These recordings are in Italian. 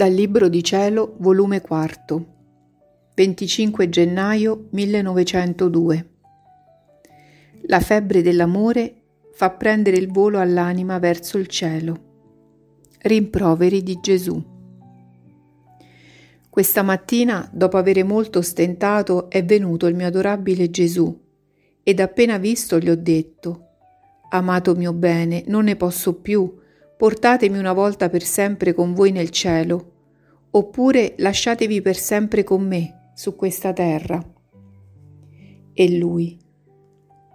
Dal Libro di Cielo, volume 4, 25 gennaio 1902. La febbre dell'amore fa prendere il volo all'anima verso il cielo. Rimproveri di Gesù. Questa mattina, dopo avere molto stentato, è venuto il mio adorabile Gesù ed appena visto gli ho detto, Amato mio bene, non ne posso più, portatemi una volta per sempre con voi nel cielo, oppure lasciatevi per sempre con me su questa terra. E lui,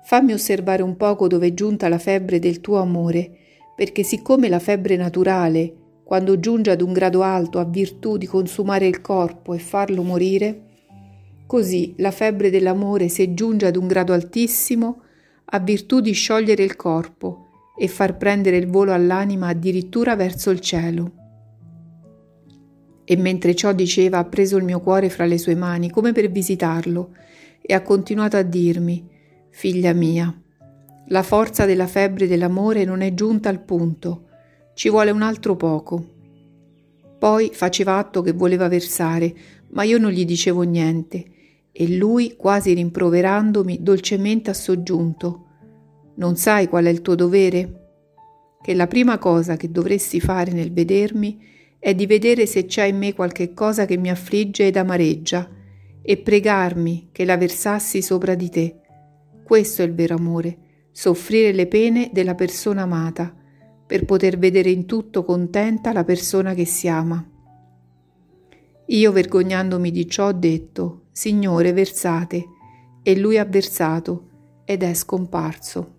fammi osservare un poco dove è giunta la febbre del tuo amore, perché siccome la febbre naturale, quando giunge ad un grado alto, ha virtù di consumare il corpo e farlo morire, così la febbre dell'amore, se giunge ad un grado altissimo, ha virtù di sciogliere il corpo e far prendere il volo all'anima addirittura verso il cielo. E mentre ciò diceva ha preso il mio cuore fra le sue mani come per visitarlo e ha continuato a dirmi, figlia mia, la forza della febbre dell'amore non è giunta al punto, ci vuole un altro poco. Poi faceva atto che voleva versare, ma io non gli dicevo niente, e lui, quasi rimproverandomi, dolcemente ha soggiunto, non sai qual è il tuo dovere? Che la prima cosa che dovresti fare nel vedermi è di vedere se c'è in me qualche cosa che mi affligge ed amareggia e pregarmi che la versassi sopra di te. Questo è il vero amore, soffrire le pene della persona amata, per poter vedere in tutto contenta la persona che si ama. Io, vergognandomi di ciò, ho detto, Signore, versate, e lui ha versato ed è scomparso.